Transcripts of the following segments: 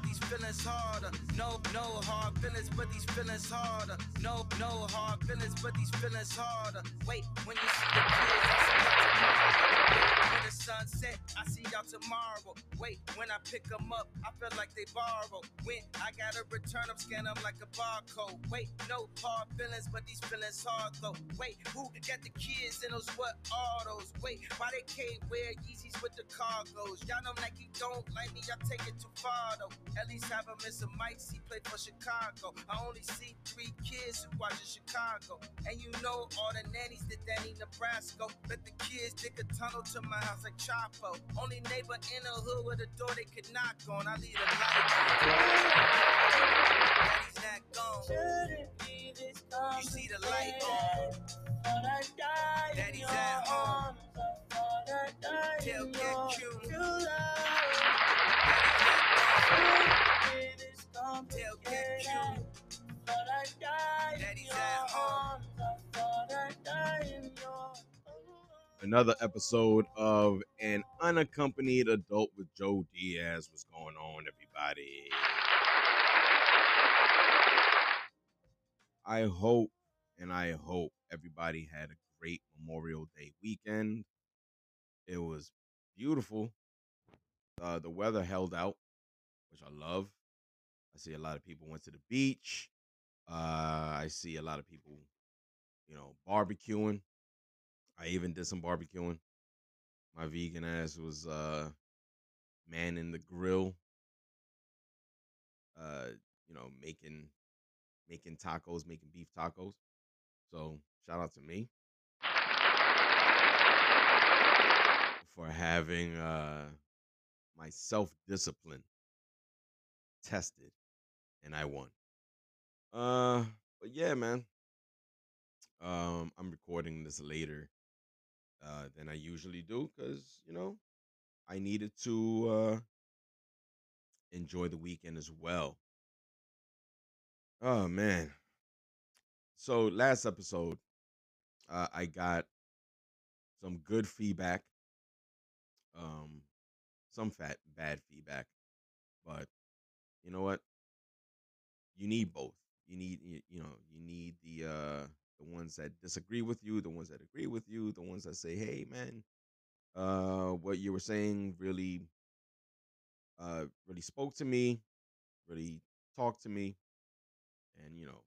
but these feelings harder. No, no hard feelings, but these feelings harder. No, no hard feelings, but these feelings harder. Wait, when you see the kids, I see y'all tomorrow. When the sun set, I see y'all tomorrow. Wait, when I pick them up, I feel like they borrow. When I gotta return them, scan them like a barcode. Wait, no hard feelings, but these feelings hard though. Wait, who got the kids in those what are those? Wait, why they can't wear Yeezys with the cargos? Y'all know Nike don't like me, y'all take it too far though. At least have a Mr. Mike, he played for Chicago. I only see three kids who watch in Chicago. And you know all the nannies that Danny Nebraska. Let the kids dig a tunnel to my house like Chapo. Only neighbor in the hood with a door they could knock on. I leave the light. Daddy's not gone. Shouldn't be this You see the light complicated. Thought I'd die in Daddy's at home. Another episode of an unaccompanied adult with Joe Diaz. What's going on, everybody? I hope and I hope everybody had a great Memorial Day weekend. It was beautiful. Uh, the weather held out, which I love. I see a lot of people went to the beach. Uh, I see a lot of people, you know, barbecuing. I even did some barbecuing. My vegan ass was uh manning the grill. Uh, you know, making making tacos, making beef tacos. So shout out to me for having uh my self-discipline tested and I won. Uh but yeah, man. Um I'm recording this later uh, than I usually do because you know I needed to uh, enjoy the weekend as well. Oh man! So last episode, uh, I got some good feedback, um, some fat bad feedback, but you know what? You need both. You need you, you know you need the uh the ones that disagree with you, the ones that agree with you, the ones that say, "Hey, man, uh, what you were saying really, uh, really spoke to me, really talked to me," and you know,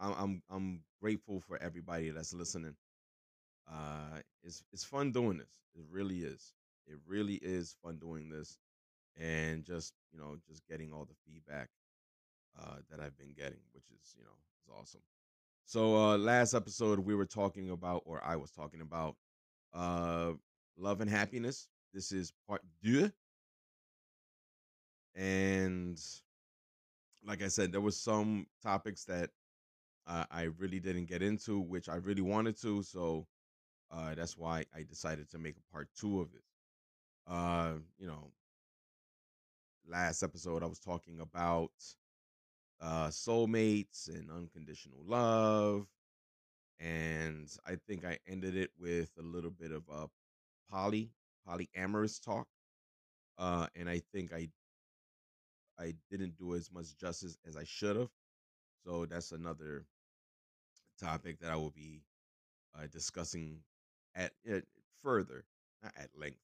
I'm I'm I'm grateful for everybody that's listening. Uh, it's it's fun doing this. It really is. It really is fun doing this, and just you know, just getting all the feedback uh, that I've been getting, which is you know, is awesome. So uh last episode we were talking about or I was talking about uh love and happiness. This is part 2. And like I said there was some topics that uh, I really didn't get into which I really wanted to so uh that's why I decided to make a part 2 of it. Uh you know last episode I was talking about uh soulmates and unconditional love and i think i ended it with a little bit of a poly polyamorous talk uh and i think i i didn't do as much justice as i should have so that's another topic that i will be uh, discussing at uh, further not at length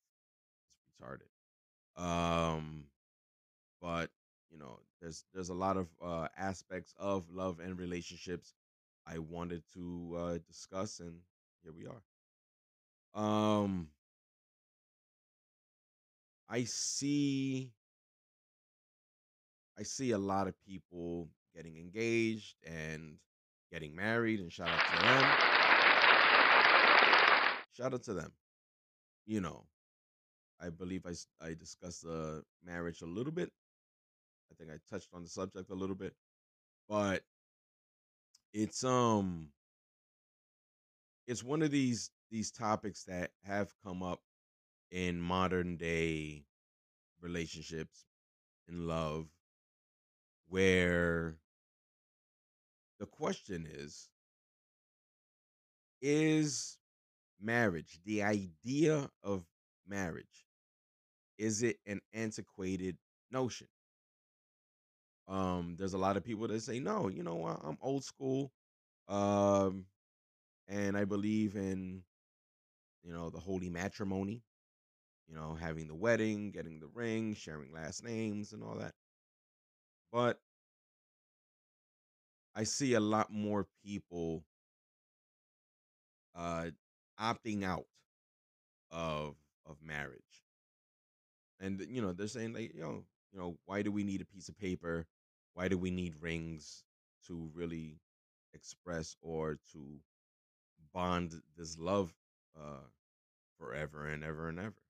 it's retarded um but you know there's there's a lot of uh aspects of love and relationships i wanted to uh discuss and here we are. Um i see i see a lot of people getting engaged and getting married and shout out to them. Shout out to them. You know i believe I I discussed the marriage a little bit I think I touched on the subject a little bit, but it's um it's one of these these topics that have come up in modern day relationships in love where the question is is marriage, the idea of marriage, is it an antiquated notion? Um, there's a lot of people that say, no, you know, I'm old school. Um, and I believe in, you know, the holy matrimony, you know, having the wedding, getting the ring, sharing last names, and all that. But I see a lot more people uh opting out of of marriage. And you know, they're saying like, know, you know, why do we need a piece of paper? Why do we need rings to really express or to bond this love uh forever and ever and ever?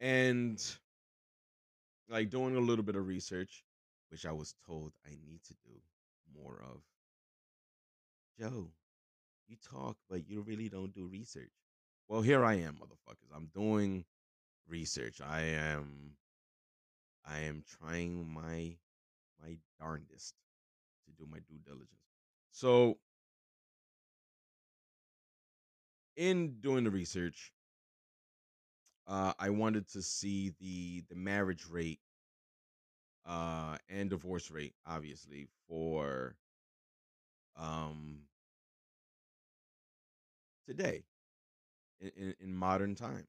And like doing a little bit of research, which I was told I need to do more of. Joe, you talk, but you really don't do research. Well, here I am, motherfuckers. I'm doing research. I am I am trying my my darndest to do my due diligence. So in doing the research, uh, I wanted to see the the marriage rate uh, and divorce rate, obviously, for um, today in, in, in modern times.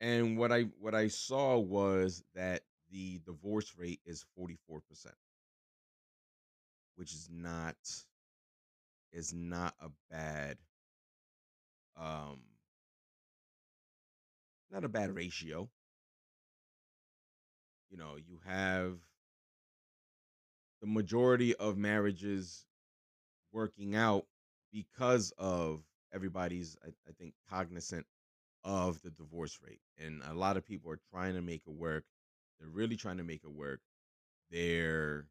And what I what I saw was that the divorce rate is 44%, which is not is not a bad um not a bad ratio. You know, you have the majority of marriages working out because of everybody's I, I think cognizant of the divorce rate and a lot of people are trying to make it work they're really trying to make it work. They're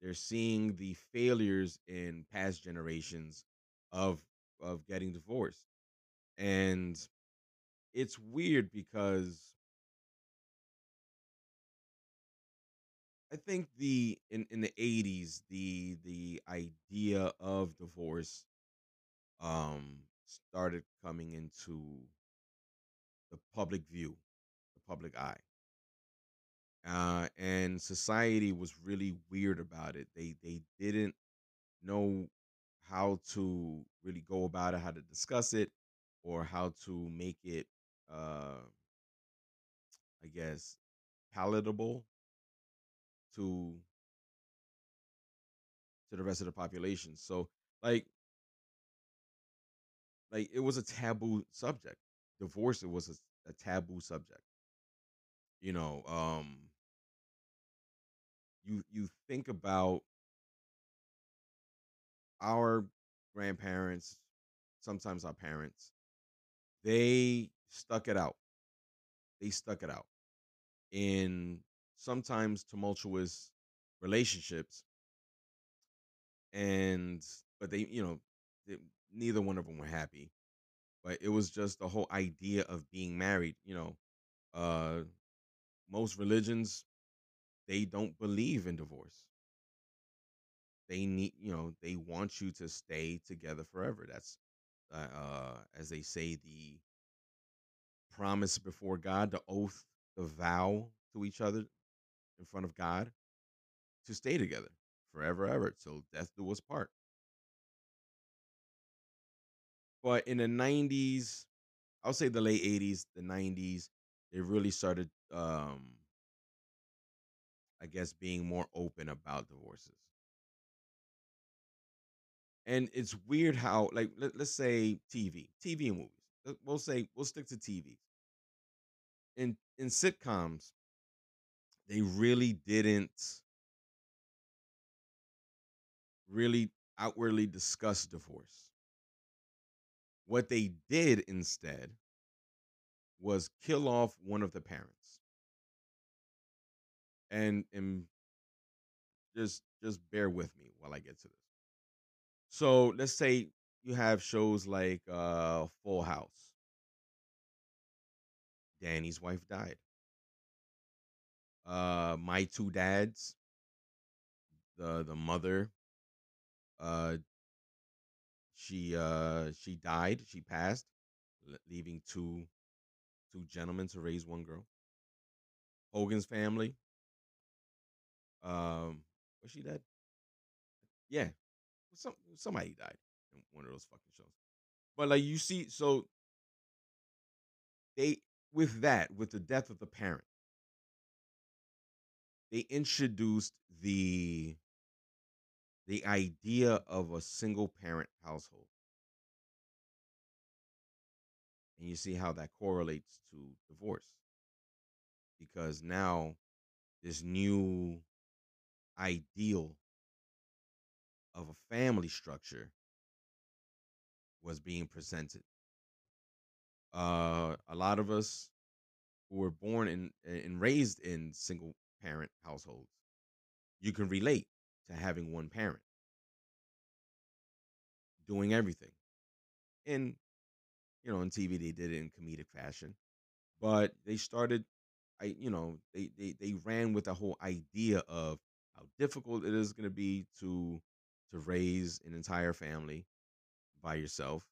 they're seeing the failures in past generations of of getting divorced. And it's weird because i think the in in the 80s the the idea of divorce um started coming into the public view the public eye uh, and society was really weird about it. They they didn't know how to really go about it, how to discuss it, or how to make it, uh, I guess, palatable to to the rest of the population. So like like it was a taboo subject. Divorce it was a, a taboo subject. You know, um you you think about our grandparents, sometimes our parents, they stuck it out. They stuck it out in sometimes tumultuous relationships, and but they, you know, they, neither one of them were happy. But it was just the whole idea of being married. You know, uh, most religions they don't believe in divorce. They need you know they want you to stay together forever. That's uh, uh as they say the promise before god the oath the vow to each other in front of god to stay together forever ever till death do us part. But in the 90s i'll say the late 80s the 90s they really started um i guess being more open about divorces. And it's weird how like let, us say tv tv and movies. We'll say we'll stick to tv in in sitcoms they really didn't really outwardly discuss divorce. What they did instead was kill off one of the parents and and just just bear with me while i get to this so let's say you have shows like uh Full House. Danny's wife died. Uh My Two Dads, the the mother uh she uh she died. She passed, leaving two two gentlemen to raise one girl. Hogan's family. Um, was she dead? Yeah, some somebody died in one of those fucking shows. But like you see, so they with that with the death of the parent, they introduced the the idea of a single parent household. And you see how that correlates to divorce. Because now this new ideal of a family structure was being presented. Uh, a lot of us who were born and raised in single parent households, you can relate to having one parent doing everything. And you know, on TV they did it in comedic fashion, but they started I you know, they they they ran with the whole idea of how difficult it is going to be to to raise an entire family by yourself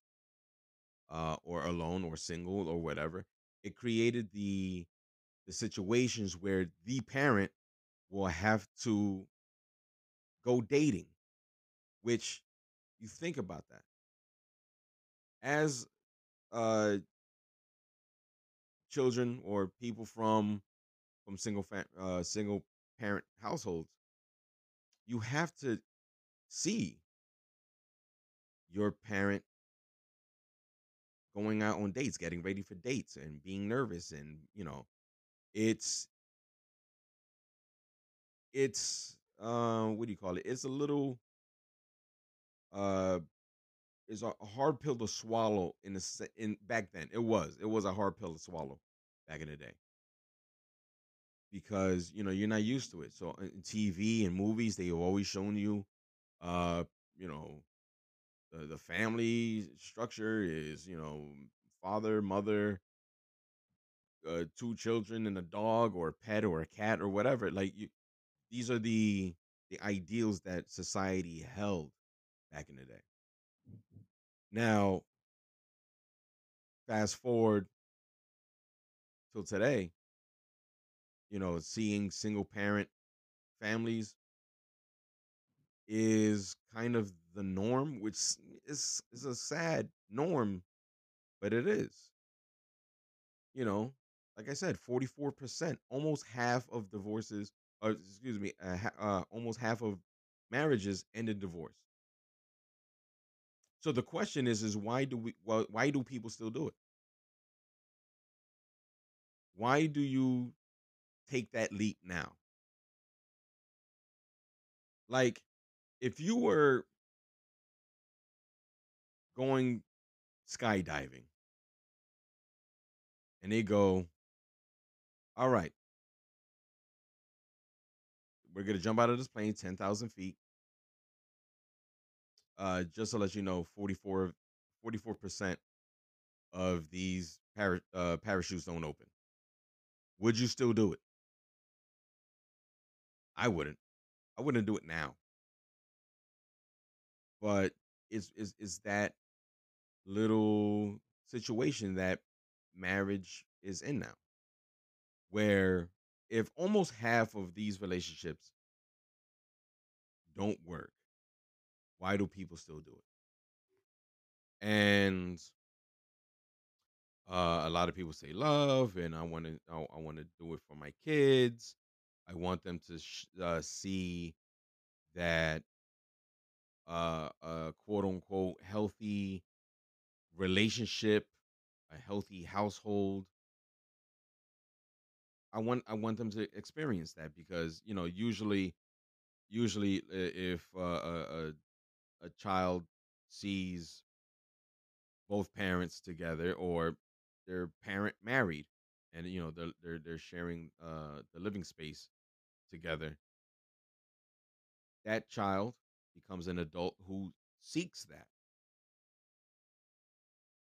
uh or alone or single or whatever. It created the the situations where the parent will have to go dating, which you think about that. As uh children or people from from single uh single parent households, you have to see your parent going out on dates, getting ready for dates and being nervous and, you know, it's it's uh what do you call it? It's a little uh a a hard pill to swallow in the in back then. It was. It was a hard pill to swallow back in the day because you know you're not used to it. So in TV and movies, they have always shown you, uh, you know, the the family structure is you know father, mother, uh, two children, and a dog or a pet or a cat or whatever. Like you, these are the the ideals that society held back in the day. Now, fast forward till today, you know, seeing single parent families is kind of the norm, which is is a sad norm, but it is. You know, like I said, forty four percent, almost half of divorces, or excuse me, uh, uh, almost half of marriages end in divorce. So the question is, is why do we? Why, why do people still do it? Why do you take that leap now? Like, if you were going skydiving and they go, all right, we're gonna jump out of this plane, ten thousand feet. Uh, just to let you know, 44 percent of these para- uh, parachutes don't open. Would you still do it? I wouldn't. I wouldn't do it now. But it's is is that little situation that marriage is in now, where if almost half of these relationships don't work, why do people still do it? And uh, a lot of people say love, and I want to I, I want to do it for my kids. I want them to sh- uh, see that uh, a quote unquote healthy relationship, a healthy household. I want I want them to experience that because you know usually usually if uh, a, a a child sees both parents together or their parent married and you know they're they're, they're sharing uh, the living space together that child becomes an adult who seeks that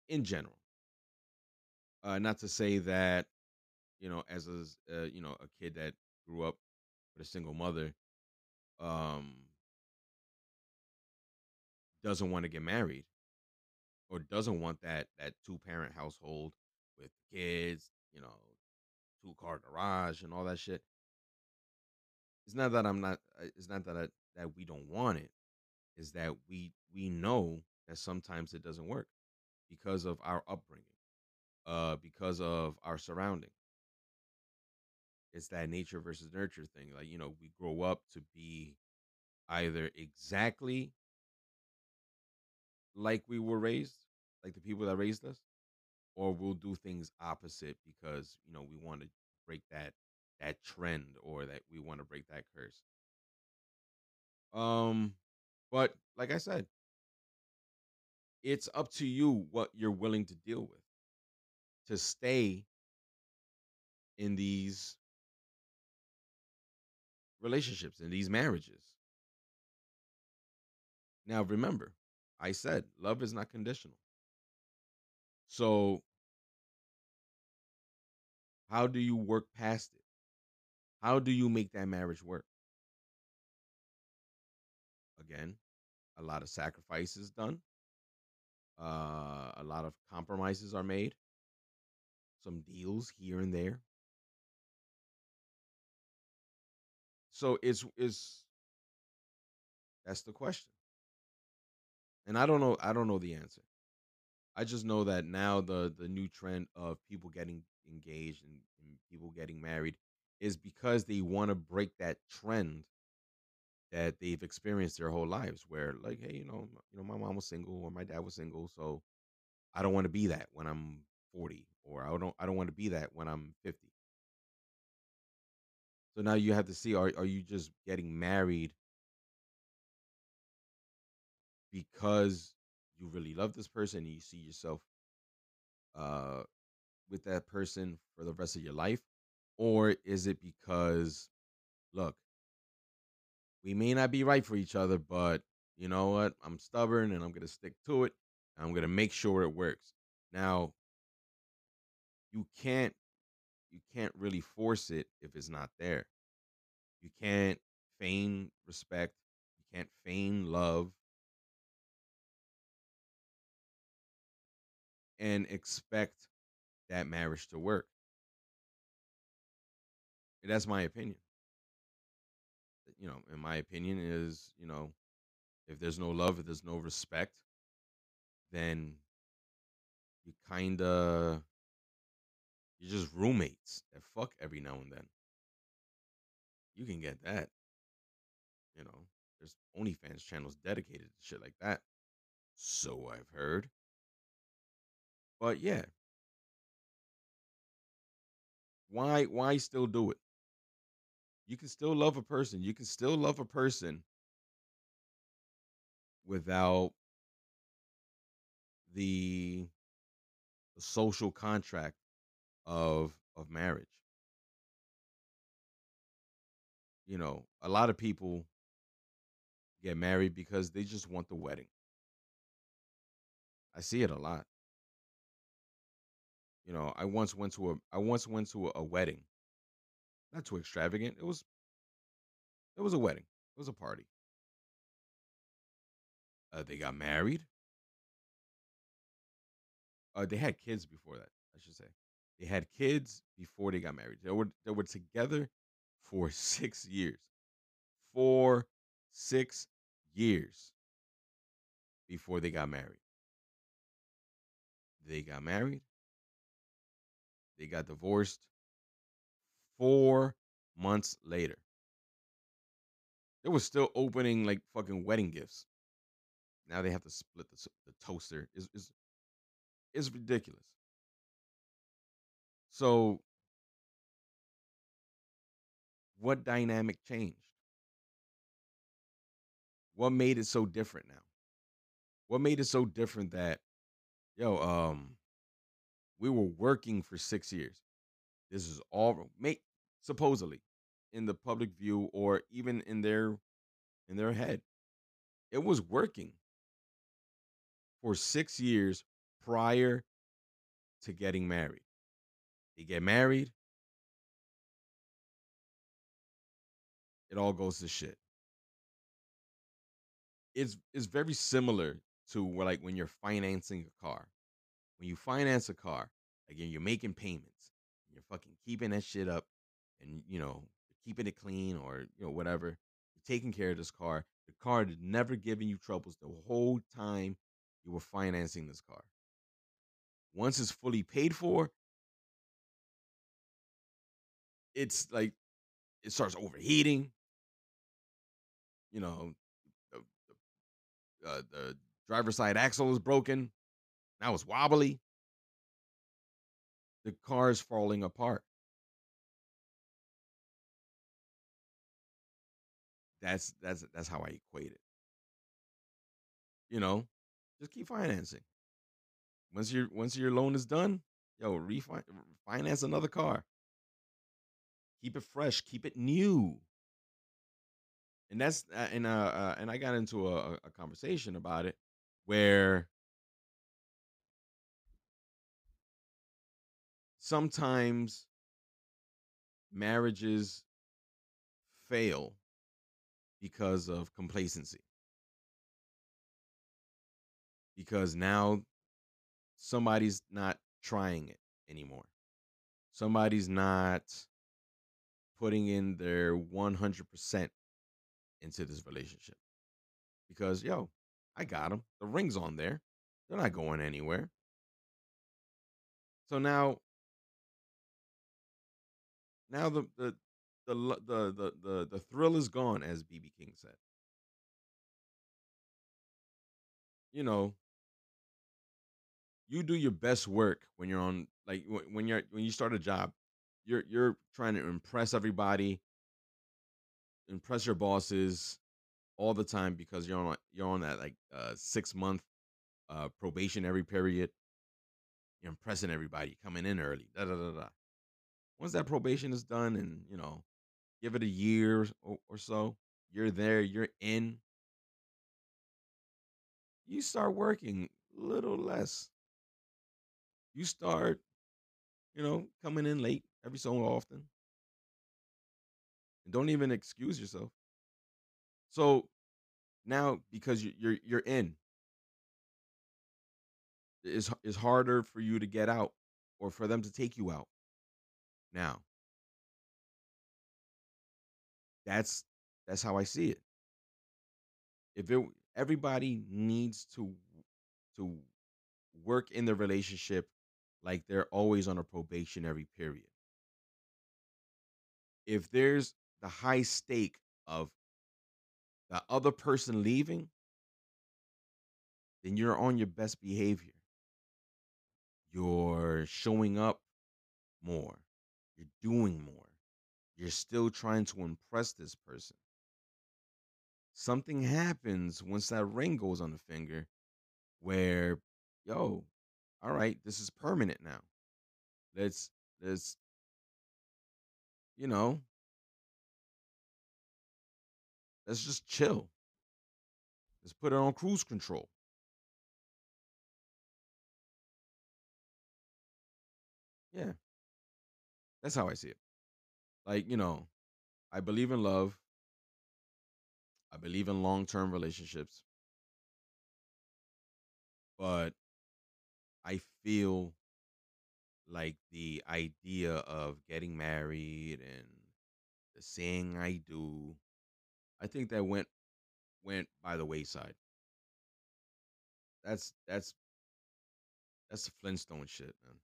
in general uh, not to say that you know as a uh, you know a kid that grew up with a single mother um doesn't want to get married or doesn't want that that two parent household with kids, you know, two car garage and all that shit. It's not that I'm not. uh, It's not that I, that we don't want it. Is that we we know that sometimes it doesn't work because of our upbringing, uh, because of our surrounding. It's that nature versus nurture thing. Like you know, we grow up to be either exactly like we were raised, like the people that raised us, or we'll do things opposite because you know we want to break that that trend or that we want to break that curse. Um, but like I said, it's up to you what you're willing to deal with to stay in these relationships in these marriages. Now remember, I said love is not conditional. So how do you work past it? How do you make that marriage work? Again, a lot of sacrifices done. Uh, a lot of compromises are made. Some deals here and there. So it's is that's the question. And I don't know I don't know the answer. I just know that now the the new trend of people getting engaged and, and people getting married is because they want to break that trend that they've experienced their whole lives where like hey you know you know my mom was single or my dad was single so I don't want to be that when I'm 40 or I don't I don't want to be that when I'm 50. So now you have to see are are you just getting married because you really love this person and you see yourself uh with that person for the rest of your life or is it because look we may not be right for each other but you know what? I'm stubborn and i'm gonna stick to it i'm gonna make sure it works. Now you can't you can't really force it if it's not there. You can't feign respect you can't feign love and expect that marriage to work that's my opinion. You know in my opinion is you know if there's no love if there's no respect then you kind of you're just roommates that fuck every now and then. You can get that. You know there's onlyfans channels dedicated to shit like that. So i've heard. But yeah. Why why still do it you can still love a person you can still love a person without the, the social contract of of marriage. You know a lot of people get married because they just want the wedding. I see it a lot. You know i once went to a i once went to a, a wedding not too extravagant it was it was a wedding it was a party. Uh, they got married. Uh, they had kids before that i should say. They had kids before they got married. They were they were together for six years for six years before they got married. They got married. They got divorced four months later. They were still opening like fucking wedding gifts. Now they have to split the, the toaster. Is is ridiculous. So what dynamic changed? What made it so different now? What made it so different that yo um we were working for six years. This is all make supposedly in the public view or even in their in their head. It was working. For six years prior to getting married. They get married. It all goes to shit. It's it's very similar to like when you're financing a car. When you finance a car, again, you're making payments. You're fucking keeping that shit up and you know, keeping it clean or you know, whatever. Taking care of this car. The car is never giving you troubles the whole time you were financing this car. Once it's fully paid for, it's like it starts overheating. You know, the, the, uh, the driver's side axle is broken. Now it's wobbly. The car is falling apart. That's that's that's how I equate it. You know, just keep financing. Once your once your loan is done, yo, refinance another car. Keep it fresh, keep it new. And that's uh, and uh, uh and I got into a, a conversation about it where sometimes marriages fail because of complacency. Because now somebody's not trying it anymore. Somebody's not putting in their 100% into this relationship. Because, yo, I got them. The ring's on there. They're not going anywhere. So now, now the the the the the the, the thrill is gone, as BB King said. You know, you do your best work when you're on like when you're when you start a job you're you're trying to impress everybody impress your bosses all the time because you're on you're on that like uh 6 month uh probationary period you're impressing everybody coming in early da da da da once that probation is done and you know give it a year or, so you're there you're in you start working a little less you start, you know, coming in late every so often. And don't even excuse yourself. So now because you- you're you're in, it's it's harder for you to get out or for them to take you out. Now, that's that's how I see it. If it everybody needs to to work in the relationship like they're always on a probationary period. If there's the high stake of the other person leaving, then you're on your best behavior. You're showing up more. You're doing more. You're still trying to impress this person. Something happens once that ring goes on the finger where, yo, all right, this is permanent now. Let's let's you know, let's just chill. Let's put it on cruise control. Yeah. That's how I see it. Like, you know, I believe in love. I believe in long-term relationships. But I feel like the idea of getting married and the saying I do, I think that went went by the wayside. That's that's that's the Flintstone shit, man.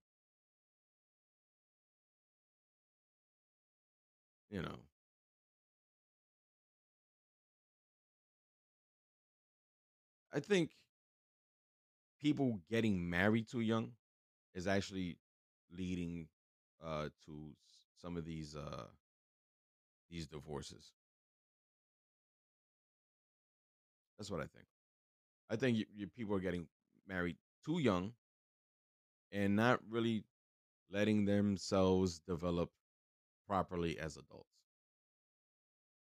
You know. I think people getting married too young is actually leading uh to some of these uh these divorces. That's what I think. I think you, people are getting married too young and not really letting themselves develop properly as adults.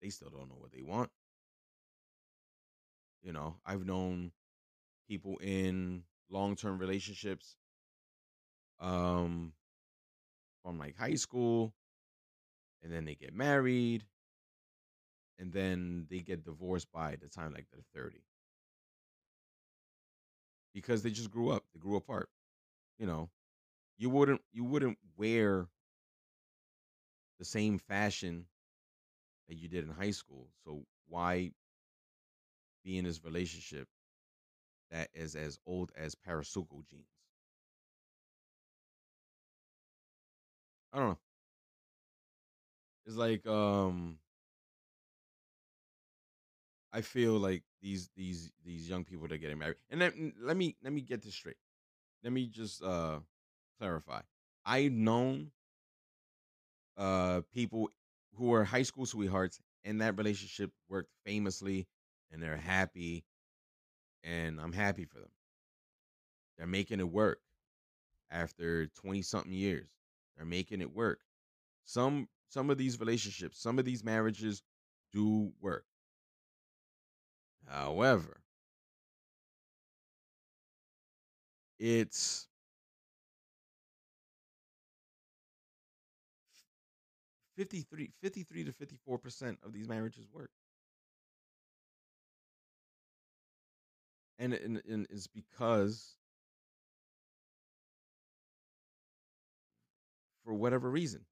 They still don't know what they want. You know, I've known people in long-term relationships um from like high school and then they get married and then they get divorced by the time like they're 30 because they just grew up. They grew apart. You know, you wouldn't you wouldn't wear the same fashion that you did in high school. So why be in this relationship that is as old as Parasuco jeans? I don't know. It's like um I feel like these these these young people that are getting married. And then let me let me get this straight. Let me just uh clarify. I've known uh people who are high school sweethearts and that relationship worked famously and they're happy and I'm happy for them. They're making it work after 20 something years. They're making it work. Some some of these relationships, some of these marriages do work. However, it's 53 53 to 54% of these marriages work. And, and, and it's because for whatever reason.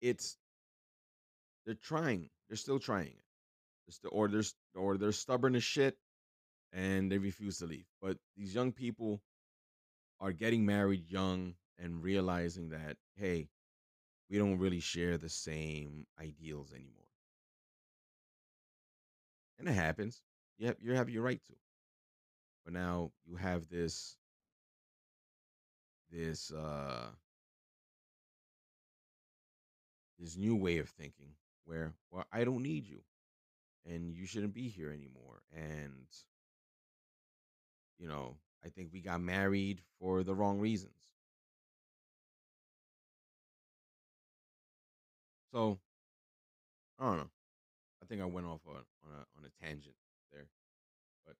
It's they're trying they're still trying it. It's the, or they're or they're stubborn as shit and they refuse to leave. But these young people are getting married young and realizing that hey we don't really share the same ideals anymore. And it happens. You have, you have your right to. But now you have this this uh this new way of thinking where well I don't need you and you shouldn't be here anymore and you know I think we got married for the wrong reasons. So I don't know. I think I went off on, on a on a tangent there. But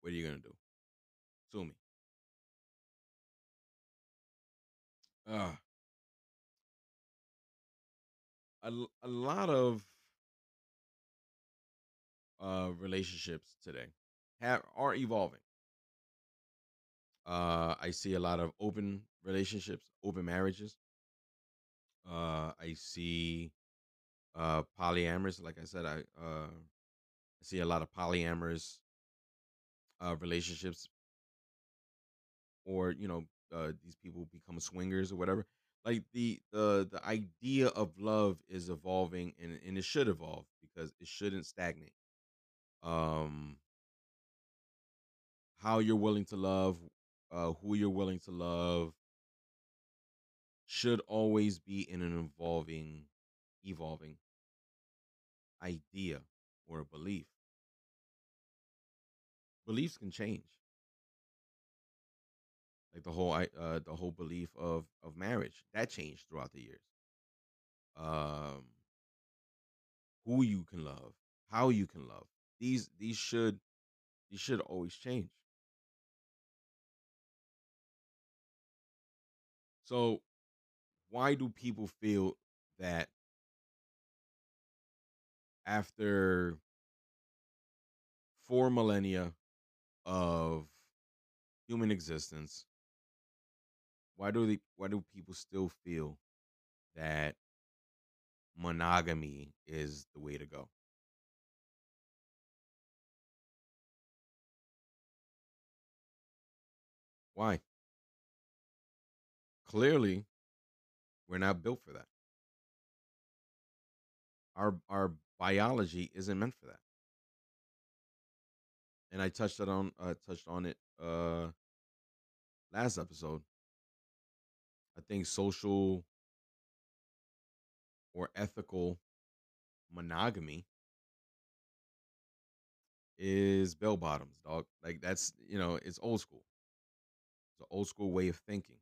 what are you gonna do? Sue me. Uh, a, a lot of uh, relationships today have are evolving. Uh, I see a lot of open relationships, open marriages. Uh, I see uh, polyamorous. Like I said, I uh, see a lot of polyamorous uh, relationships, or you know, uh, these people become swingers or whatever. Like the the the idea of love is evolving, and and it should evolve because it shouldn't stagnate. Um, how you're willing to love, uh, who you're willing to love, should always be in an evolving, evolving idea or a belief. Beliefs can change, like the whole uh, the whole belief of of marriage that changed throughout the years. Um, who you can love, how you can love. These these should these should always change. So why do people feel that after four millennia of human existence, why do they why do people still feel that monogamy is the way to go? Why? Clearly, we're not built for that. Our our biology isn't meant for that. And I touched it on uh, touched on it uh last episode. I think social or ethical monogamy is bell bottoms, dog. Like that's you know, it's old school. It's an old school way of thinking.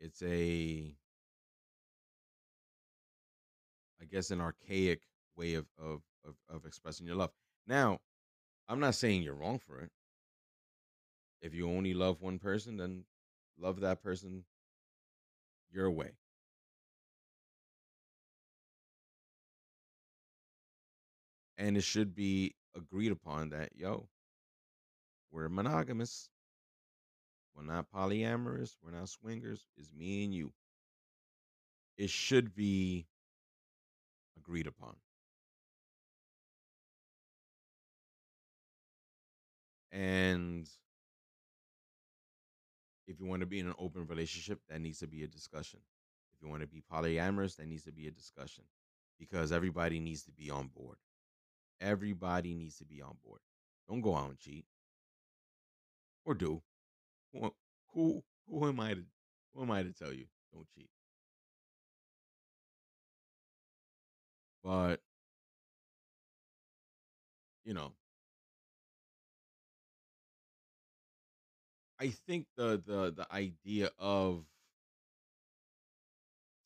It's a I guess an archaic way of of of, of expressing your love. Now, I'm not saying you're wrong for it. If you only love one person, then love that person your way. And it should be agreed upon that, yo, we're monogamous. We're not polyamorous. We're not swingers. It's me and you. It should be agreed upon. And if you want to be in an open relationship, that needs to be a discussion. If you want to be polyamorous, that needs to be a discussion because everybody needs to be on board. Everybody needs to be on board. Don't go out and cheat, or do. Who who, who am I to who am I to tell you don't cheat? But you know, I think the the the idea of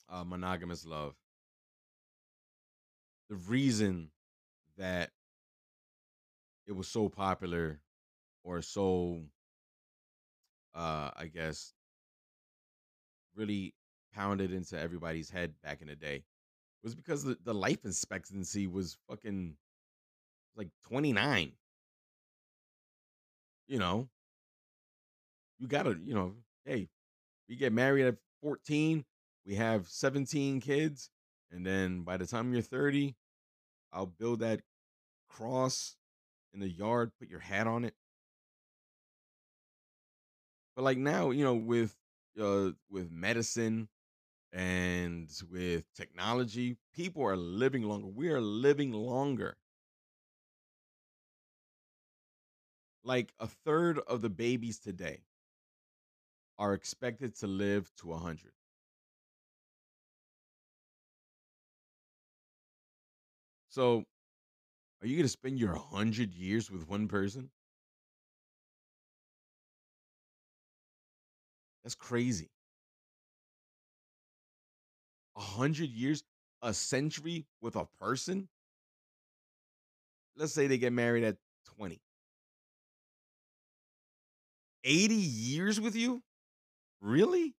uh, monogamous love, the reason that it was so popular or so, uh, I guess, really pounded into everybody's head back in the day was because the, the life expectancy was fucking like 29. You know, you gotta, you know, hey, we get married at 14, we have 17 kids, and then by the time you're 30, I'll build that cross in the yard, put your hat on it. But like now, you know, with uh with medicine and with technology, people are living longer. We are living longer. Like a third of the babies today are expected to live to 100. So, are you going to spend your 100 years with one person? That's crazy. A hundred years, a century with a person? Let's say they get married at 20. 80 years with you? Really?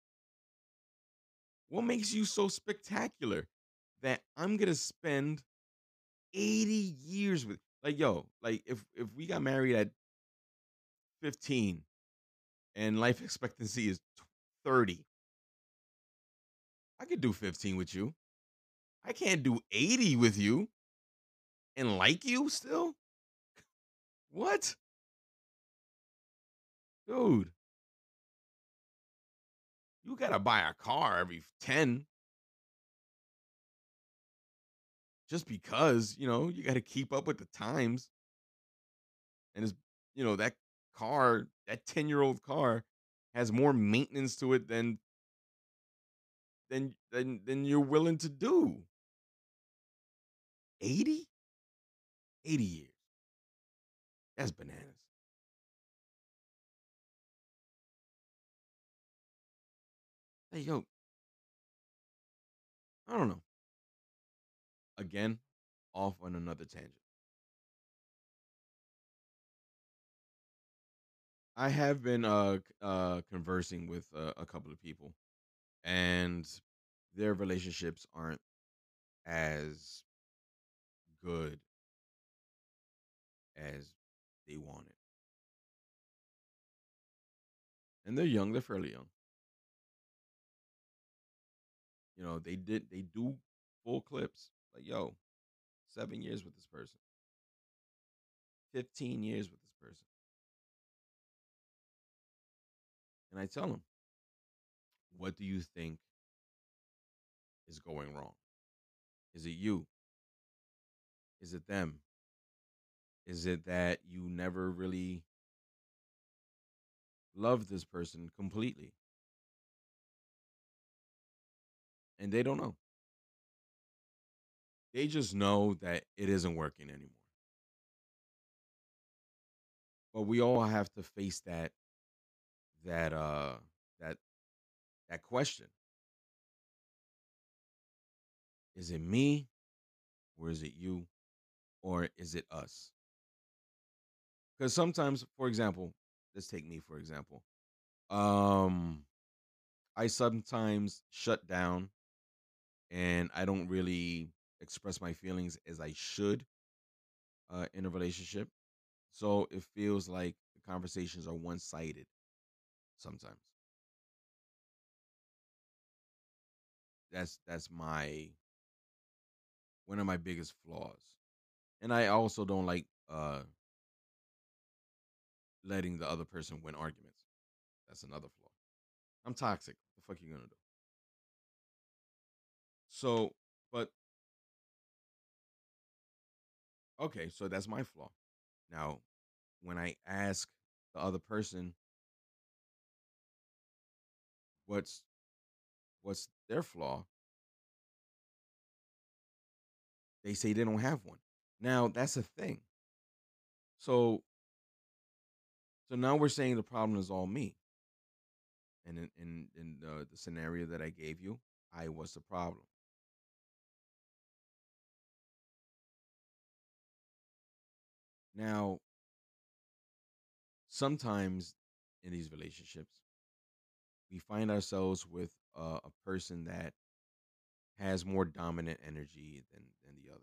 What makes you so spectacular that I'm gonna spend 80 years with like yo, like if if we got married at 15 and life expectancy is 30, I could do 15 with you. I can't do 80 with you and like you still? What? Dude. You gotta buy a car every 10. Just because, you know, you gotta keep up with the times. And it's, you know, that car, that 10 year old car has more maintenance to it than than than than you're willing to do. 80? 80 years. That's bananas. Hey, yo. I don't know. Again, off on another tangent. I have been uh uh conversing with uh, a couple of people and their relationships aren't as good as they wanted. And they're young, they're fairly young. You know, they did they do full clips. Like, yo, seven years with this person. 15 years with this person. And I tell them, what do you think is going wrong? Is it you? Is it them? Is it that you never really loved this person completely? And they don't know. They just know that it isn't working anymore. But we all have to face that that uh that that question. Is it me or is it you or is it us? Because sometimes, for example, let's take me for example. Um, I sometimes shut down and I don't really express my feelings as I should uh, in a relationship. So it feels like the conversations are one sided sometimes. That's that's my one of my biggest flaws. And I also don't like uh letting the other person win arguments. That's another flaw. I'm toxic. What the fuck you gonna do? So, but okay, so that's my flaw. Now, when I ask the other person what's what's their flaw, they say they don't have one. Now, that's a thing. So so now we're saying the problem is all me. And in in, in the, the scenario that I gave you, I was the problem. Now, sometimes in these relationships, we find ourselves with a, a person that has more dominant energy than, than the other.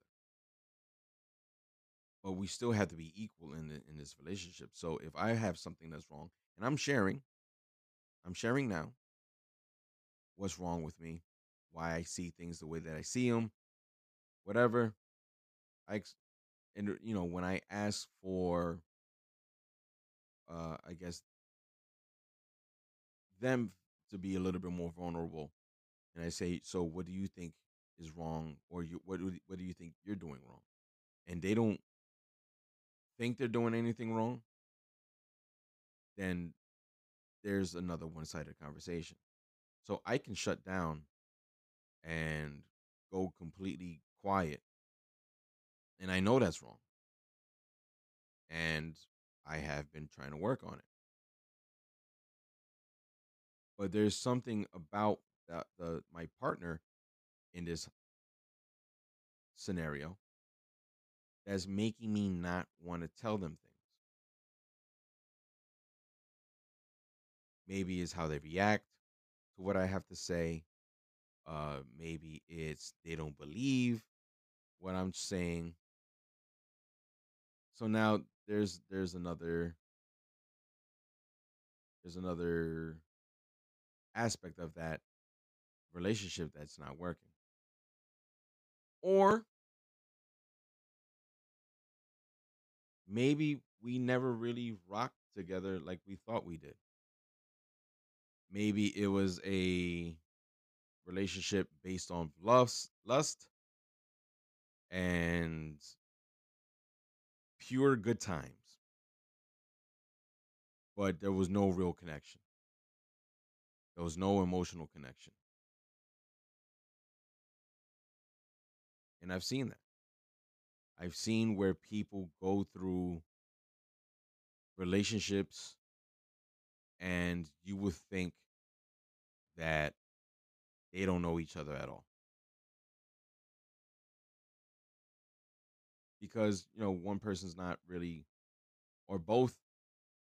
But we still have to be equal in the, in this relationship. So if I have something that's wrong, and I'm sharing, I'm sharing now what's wrong with me, why I see things the way that I see them, whatever. I and you know when I ask for, uh, I guess them to be a little bit more vulnerable, and I say, so what do you think is wrong, or you what do what do you think you're doing wrong, and they don't think they're doing anything wrong, then there's another one-sided conversation. So I can shut down and go completely quiet. And I know that's wrong. And I have been trying to work on it. But there's something about the, the my partner in this scenario that's making me not want to tell them things. Maybe it's how they react to what I have to say. Uh, maybe it's they don't believe what I'm saying. So now there's there's another there's another aspect of that relationship that's not working. Or maybe we never really rocked together like we thought we did. Maybe it was a relationship based on lust, lust and pure good times. But there was no real connection. There was no emotional connection. And I've seen that. I've seen where people go through relationships and you would think that they don't know each other at all. Because, you know, one person's not really or both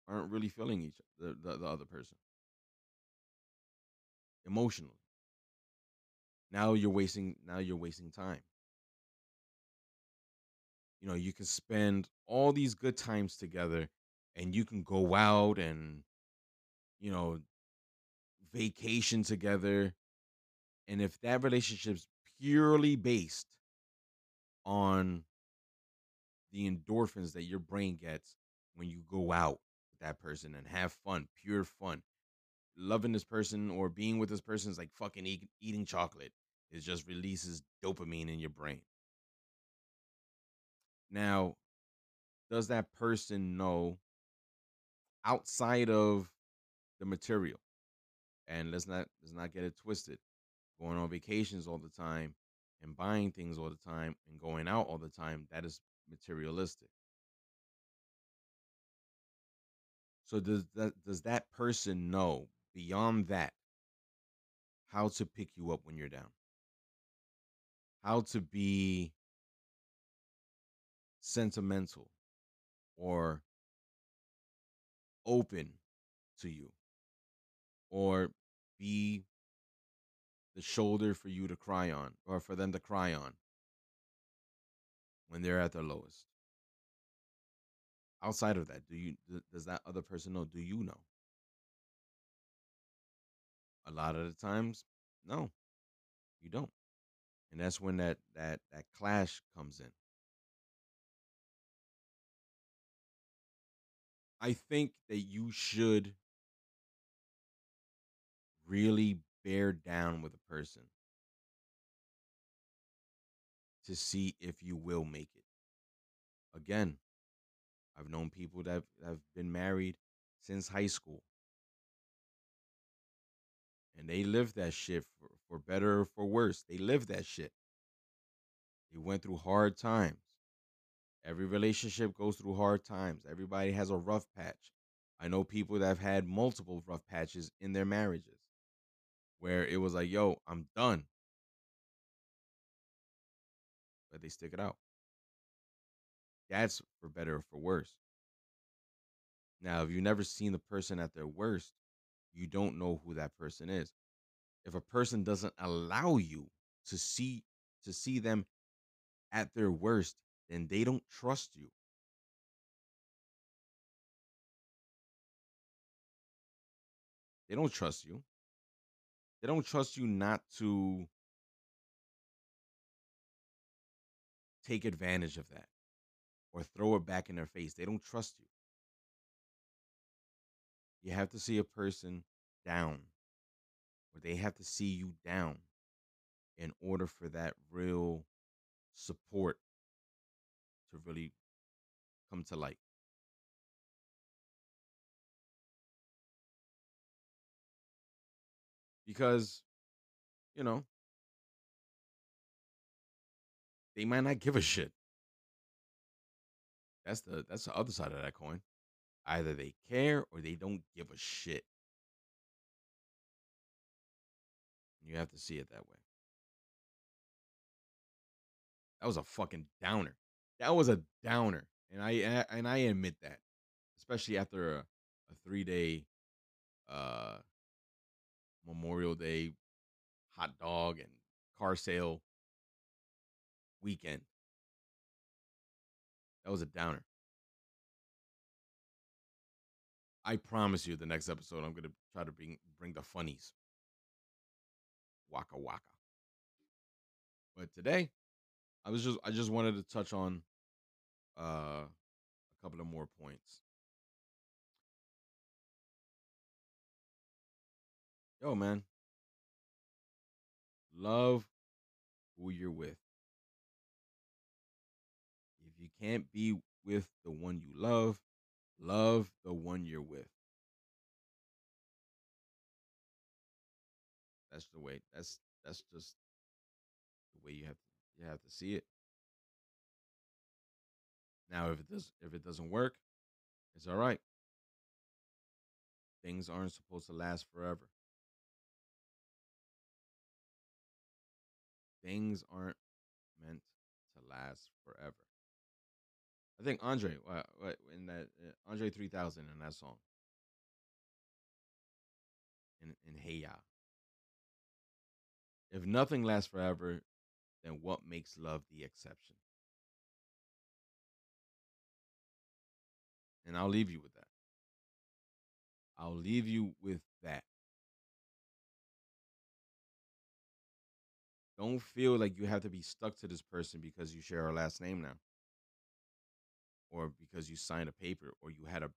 aren't really feeling each the, the, the other person emotionally. Now you're wasting now you're wasting time. You know, you can spend all these good times together and you can go out and you know vacation together and if that relationship's purely based on the endorphins that your brain gets when you go out with that person and have fun, pure fun, loving this person or being with this person is like fucking eat, eating chocolate. It just releases dopamine in your brain. Now, does that person know outside of the material? And let's not let's not get it twisted. Going on vacations all the time and buying things all the time and going out all the time, that is materialistic. So does that does that person know beyond that how to pick you up when you're down? How to be sentimental or open to you or be the shoulder for you to cry on or for them to cry on when they're at their lowest. outside of that, do you does that other person know? Do you know? A lot of the times, no, you don't. And that's when that that that clash comes in. I think that you should really bear down with a person to see if you will make it. Again, I've known people that have been married since high school. And they lived that shit for, for better or for worse. They lived that shit. They went through hard times. Every relationship goes through hard times. Everybody has a rough patch. I know people that have had multiple rough patches in their marriages where it was like, yo, I'm done. But they stick it out. That's for better or for worse. Now, if you've never seen the person at their worst, you don't know who that person is. If a person doesn't allow you to see to see them at their worst, then they don't trust you. They don't trust you. They don't trust you not to take advantage of that or throw it back in their face. They don't trust you. You have to see a person down, or they have to see you down in order for that real support to really come to light. Because, you know, they might not give a shit. That's the that's the other side of that coin. Either they care or they don't give a shit. You have to see it that way. That was a fucking downer. That was a downer, and I and I admit that, especially after a, a three day uh, Memorial Day hot dog and car sale weekend. That was a downer. I promise you, the next episode, I'm gonna try to bring bring the funnies. Waka waka. But today, I was just I just wanted to touch on uh, a couple of more points. Yo, man, love who you're with. Can't be with the one you love, love the one you're with. That's the way. That's that's just the way you have to, you have to see it. Now, if it does if it doesn't work, it's all right. Things aren't supposed to last forever. Things aren't meant to last forever. I think Andre, what, what in that uh, Andre three thousand in that song, in in Hey Ya. If nothing lasts forever, then what makes love the exception? And I'll leave you with that. I'll leave you with that. Don't feel like you have to be stuck to this person because you share a last name now. Or because you signed a paper or you had a,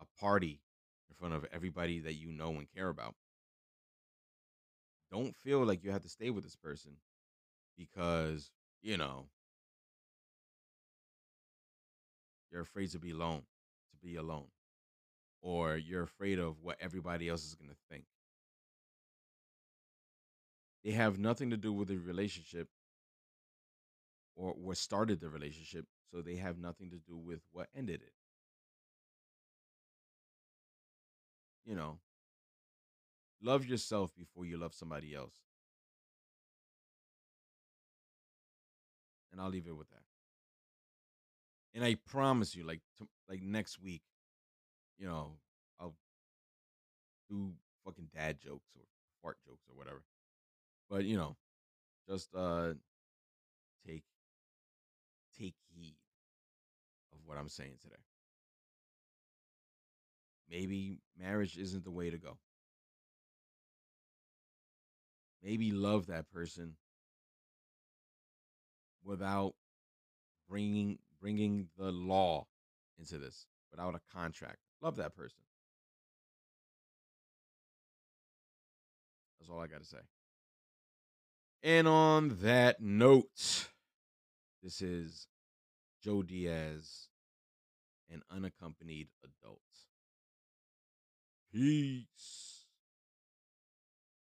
a party in front of everybody that you know and care about. Don't feel like you have to stay with this person because, you know, you're afraid to be alone to be alone or you're afraid of what everybody else is going to think. They have nothing to do with the relationship or what started the relationship, so they have nothing to do with what ended it. You know, love yourself before you love somebody else. And I'll leave it with that. And I promise you, like to, like next week, you know, I'll do fucking dad jokes or fart jokes or whatever. But you know, just uh what I'm saying today. maybe marriage isn't the way to go. Maybe love that person without bringing bringing the law into this, without a contract. Love that person. That's all I got to say. And on that note, this is Joe Diaz, an unaccompanied adults. Peace.